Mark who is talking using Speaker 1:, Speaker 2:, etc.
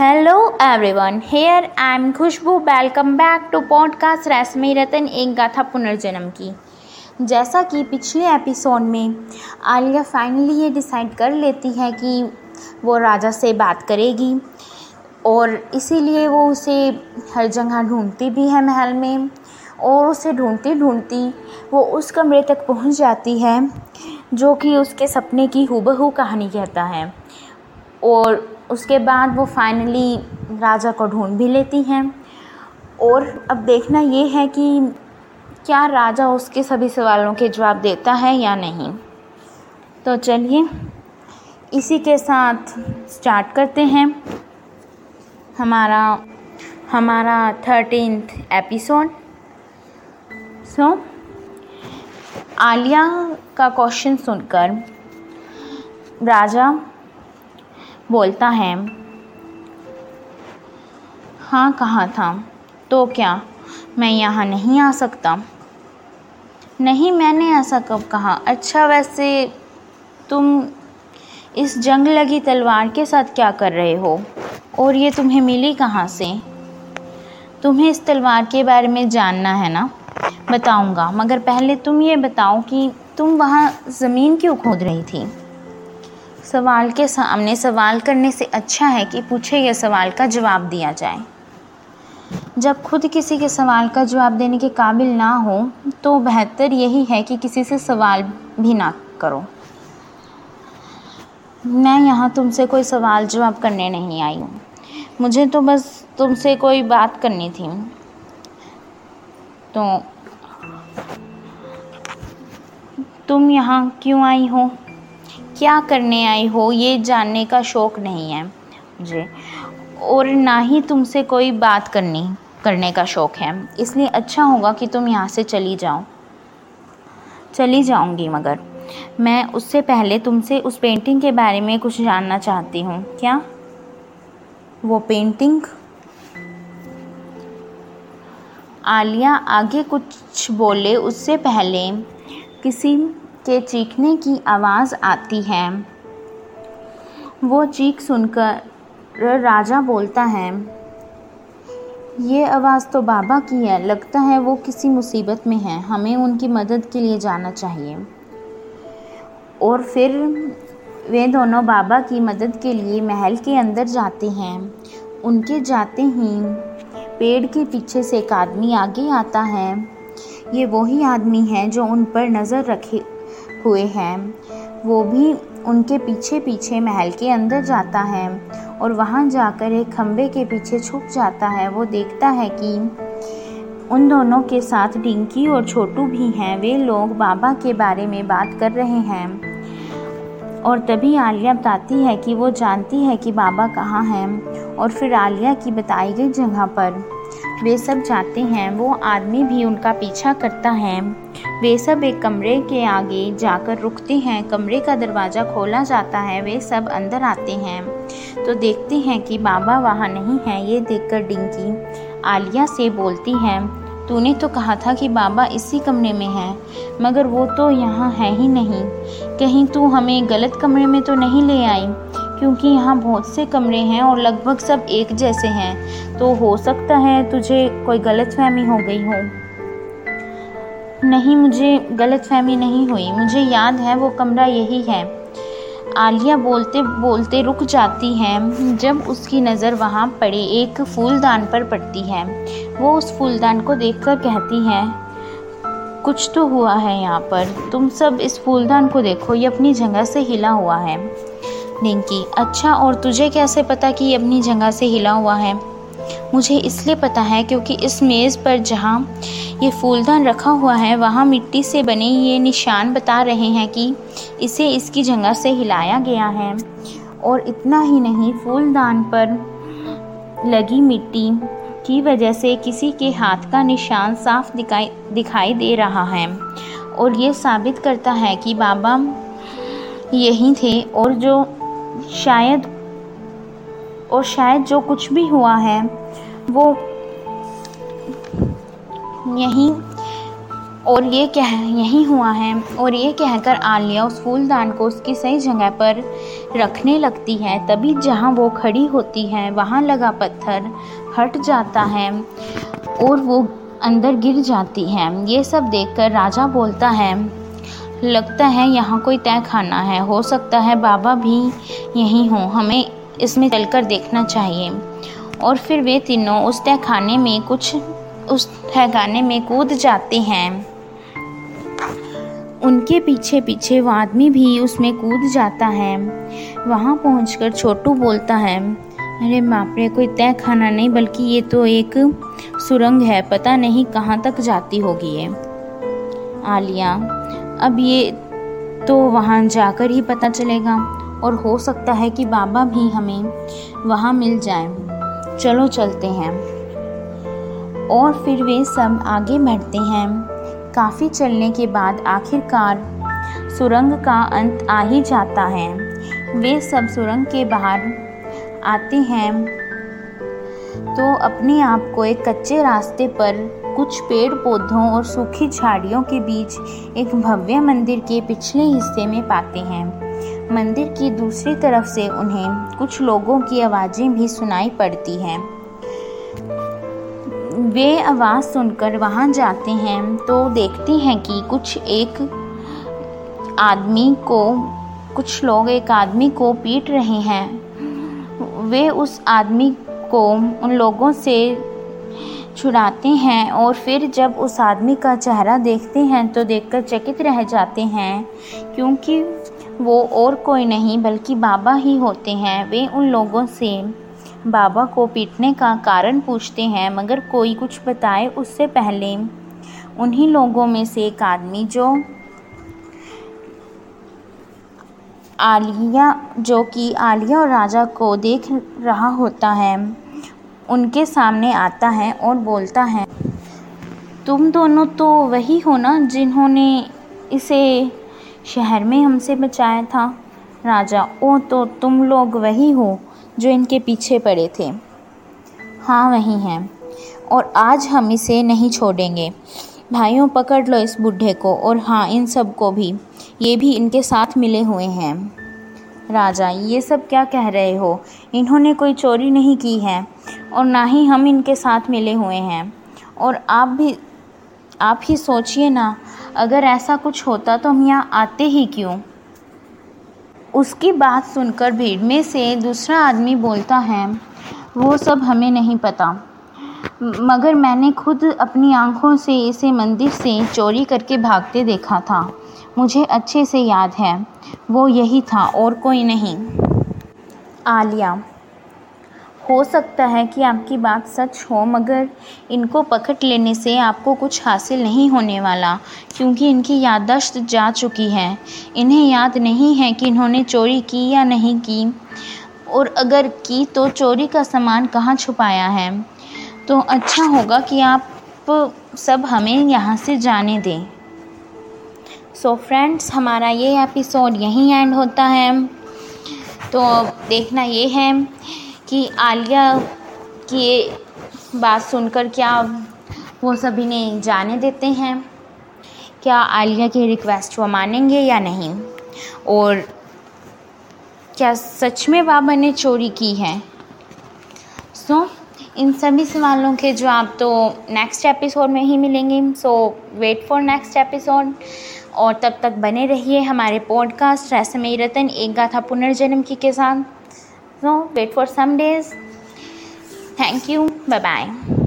Speaker 1: Hello everyone, here I am Khushboo welcome back to podcast Rashmi Ratan एक गाथा पुनर्जन्म की। जैसा कि पिछले एपिसोड में आलिया फाइनली ये डिसाइड कर लेती है कि वो राजा से बात करेगी और इसीलिए वो उसे हर जगह ढूंढती भी है महल में और उसे ढूंढती ढूंढती वो उस कमरे तक पहुँच जाती है जो कि उसके सपने की हूबहू कहानी कहता है। और उसके बाद वो फाइनली राजा को ढूंढ भी लेती हैं। और अब देखना ये है कि क्या राजा उसके सभी सवालों के जवाब देता है या नहीं। तो चलिए, इसी के साथ स्टार्ट करते हैं। हमारा हमारा थर्टीनथ एपिसोड सो आलिया का क्वेश्चन सुनकर राजा बोलता है। हाँ कहाँ था। तो क्या मैं यहाँ नहीं आ सकता? नहीं, मैंने ऐसा कब कहा? अच्छा वैसे तुम इस जंग लगी तलवार के साथ क्या कर रहे हो? और ये तुम्हें मिली कहाँ से? तुम्हें इस तलवार के बारे में जानना है ना? बताऊँगा। मगर पहले तुम ये बताओ कि तुम वहाँ ज़मीन क्यों खोद रही थी? सवाल के सामने सवाल करने से अच्छा है कि पूछे गए सवाल का जवाब दिया जाए। जब खुद किसी के सवाल का जवाब देने के काबिल ना हो तो बेहतर यही है कि किसी से सवाल भी ना करो। मैं यहाँ तुमसे कोई सवाल जवाब करने नहीं आई हूँ। मुझे तो बस तुमसे कोई बात करनी थी। तो तुम यहाँ क्यों आई हो? क्या करने आई हो, ये जानने का शौक़ नहीं है मुझे। और ना ही तुमसे कोई बात करनी, करने का शौक़ है। इसलिए अच्छा होगा कि तुम यहाँ से चली जाओ। चली जाऊँगी मगर। मैं उससे पहले तुमसे उस पेंटिंग के बारे में कुछ जानना चाहती हूँ। क्या? वो पेंटिंग आलिया आगे कुछ बोले, उससे पहले किसी के चीखने की आवाज़ आती है। वो चीख सुनकर राजा बोलता है, ये आवाज़ तो बाबा की है। लगता है वो किसी मुसीबत में है। हमें उनकी मदद के लिए जाना चाहिए। और फिर वे दोनों बाबा की मदद के लिए महल के अंदर जाते हैं। उनके जाते ही पेड़ के पीछे से एक आदमी आगे आता है। ये वही आदमी है जो उन पर नज़र रखे हुए हैं। वो भी उनके पीछे पीछे महल के अंदर जाता है और वहाँ जाकर एक खंभे के पीछे छुप जाता है। वो देखता है कि उन दोनों के साथ डिंकी और छोटू भी हैं। वे लोग बाबा के बारे में बात कर रहे हैं और तभी आलिया बताती है कि वो जानती है कि बाबा कहाँ हैं और फिर आलिया की बताई गई जगह पर। वे सब जाते हैं, वो आदमी भी उनका पीछा करता है। वे सब एक कमरे के आगे जाकर रुकते हैं, कमरे का दरवाज़ा खोला जाता है, वे सब अंदर आते हैं। तो देखते हैं कि बाबा वहाँ नहीं है, ये देखकर डिंकी आलिया से बोलती है, तूने तो कहा था कि बाबा इसी कमरे में है, मगर वो तो यहाँ है ही नहीं। कहीं तू हमें गलत कमरे में तो नहीं ले आई, क्योंकि यहाँ बहुत से कमरे हैं और लगभग सब एक जैसे हैं। तो हो सकता है तुझे कोई गलत फहमी हो गई हो। नहीं, मुझे गलत फहमी नहीं हुई। मुझे याद है, वो कमरा यही है। आलिया बोलते बोलते रुक जाती है। जब उसकी नज़र वहाँ पड़े, एक फूलदान पर पड़ती है। वो उस फूलदान को देखकर कहती है, कुछ तो हुआ है यहाँ पर। तुम सब इस फूलदान को देखो, ये अपनी जगह से हिला हुआ है। निंकी अच्छा और तुझे कैसे पता कि ये अपनी जगह से हिला हुआ है? मुझे इसलिए पता है क्योंकि इस मेज़ पर जहाँ ये फूलदान रखा हुआ है, वहाँ मिट्टी से बने ये निशान बता रहे हैं कि इसे इसकी जगह से हिलाया गया है। और इतना ही नहीं, फूलदान पर लगी मिट्टी की वजह से किसी के हाथ का निशान साफ़ दिखाई दिखाई दे रहा है। और ये साबित करता है कि बाबा यही थे और जो शायद, और शायद जो कुछ भी हुआ है वो यहीं और ये कह, यही हुआ है और ये कहकर आलिया उस फूलदान को उसकी सही जगह पर रखने लगती है। तभी जहाँ वो खड़ी होती है, वहाँ लगा पत्थर, हट जाता है और वो अंदर गिर जाती है। ये सब देखकर राजा बोलता है, लगता है यहाँ कोई तय खाना है। हो सकता है बाबा भी यहीं हो। हमें इसमें चलकर देखना चाहिए। और फिर वे तीनों उस तय खाने में कुछ, उस तहखाने में कूद जाते हैं। उनके पीछे पीछे वो आदमी भी उसमें कूद जाता है। वहाँ पहुँच छोटू बोलता है, अरे बाप रे, कोई तय खाना नहीं, बल्कि ये तो एक सुरंग है, पता नहीं कहाँ तक जाती होगी ये। आलिया, अब ये तो वहाँ जाकर ही पता चलेगा, और हो सकता है कि बाबा भी हमें वहाँ मिल जाए। चलो चलते हैं। और फिर वे सब आगे बढ़ते हैं। काफ़ी चलने के बाद आखिरकार सुरंग का अंत आ ही जाता है। वे सब सुरंग के बाहर आते हैं। तो अपने आप को एक कच्चे रास्ते पर कुछ पेड़ पौधों और सूखी झाड़ियों के बीच एक भव्य मंदिर के पिछले हिस्से में पाते हैं। मंदिर की दूसरी तरफ़ से उन्हें कुछ लोगों की आवाज़ें भी सुनाई पड़ती हैं। वे आवाज़ सुनकर वहाँ जाते हैं तो देखते हैं कि कुछ एक आदमी को, कुछ लोग एक आदमी को पीट रहे हैं। वे उस आदमी को उन लोगों से छुड़ाते हैं और फिर जब उस आदमी का चेहरा देखते हैं तो देखकर चकित रह जाते हैं, क्योंकि वो और कोई नहीं, बल्कि बाबा ही होते हैं। वे उन लोगों से बाबा को पीटने का कारण पूछते हैं, मगर कोई कुछ बताए उससे पहले। उन्हीं लोगों में से एक आदमी जो आलिया, जो कि आलिया और राजा को देख रहा होता है, उनके सामने आता है और बोलता है, तुम दोनों तो वही हो ना जिन्होंने इसे शहर में हमसे बचाया था। राजा, ओ तो तुम लोग वही हो जो इनके पीछे पड़े थे? हाँ वही हैं। और आज हम इसे नहीं छोड़ेंगे। भाइयों, पकड़ लो इस बूढ़े को और हाँ इन सबको भी। ये भी इनके साथ मिले हुए हैं। राजा, ये सब क्या कह रहे हो? इन्होंने कोई चोरी नहीं की है और ना ही हम इनके साथ मिले हुए हैं। और आप भी, आप ही सोचिए ना अगर ऐसा कुछ होता तो हम यहाँ आते ही क्यों? उसकी बात सुनकर भीड़ में से दूसरा आदमी बोलता है वो सब हमें नहीं पता। मगर मैंने खुद अपनी आँखों से इसे मंदिर से चोरी करके भागते देखा था। मुझे अच्छे से याद है। वो यही था और कोई नहीं। आलिया हो सकता है कि आपकी बात सच हो, मगर इनको पकड़ लेने से आपको कुछ हासिल नहीं होने वाला, क्योंकि इनकी याददाश्त जा चुकी है। इन्हें याद नहीं है कि इन्होंने चोरी की या नहीं की, और अगर की तो चोरी का सामान कहाँ छुपाया है। तो अच्छा होगा कि आप सब हमें यहाँ से जाने दें। सो so फ्रेंड्स हमारा ये एपिसोड यहीं एंड होता है। तो देखना ये है कि आलिया की बात सुनकर क्या वो सभी ने जाने देते हैं? क्या आलिया की रिक्वेस्ट वो मानेंगे या नहीं? और क्या सच में बाबा ने चोरी की है? सो so, इन सभी सवालों के जवाब तो नेक्स्ट एपिसोड में ही मिलेंगे। So wait for next episode और तब तक बने रहिए हमारे पॉडकास्ट रहस्यमयी रतन एक गाथा पुनर्जन्म की के साथ। so wait for some days. Thank you. Bye bye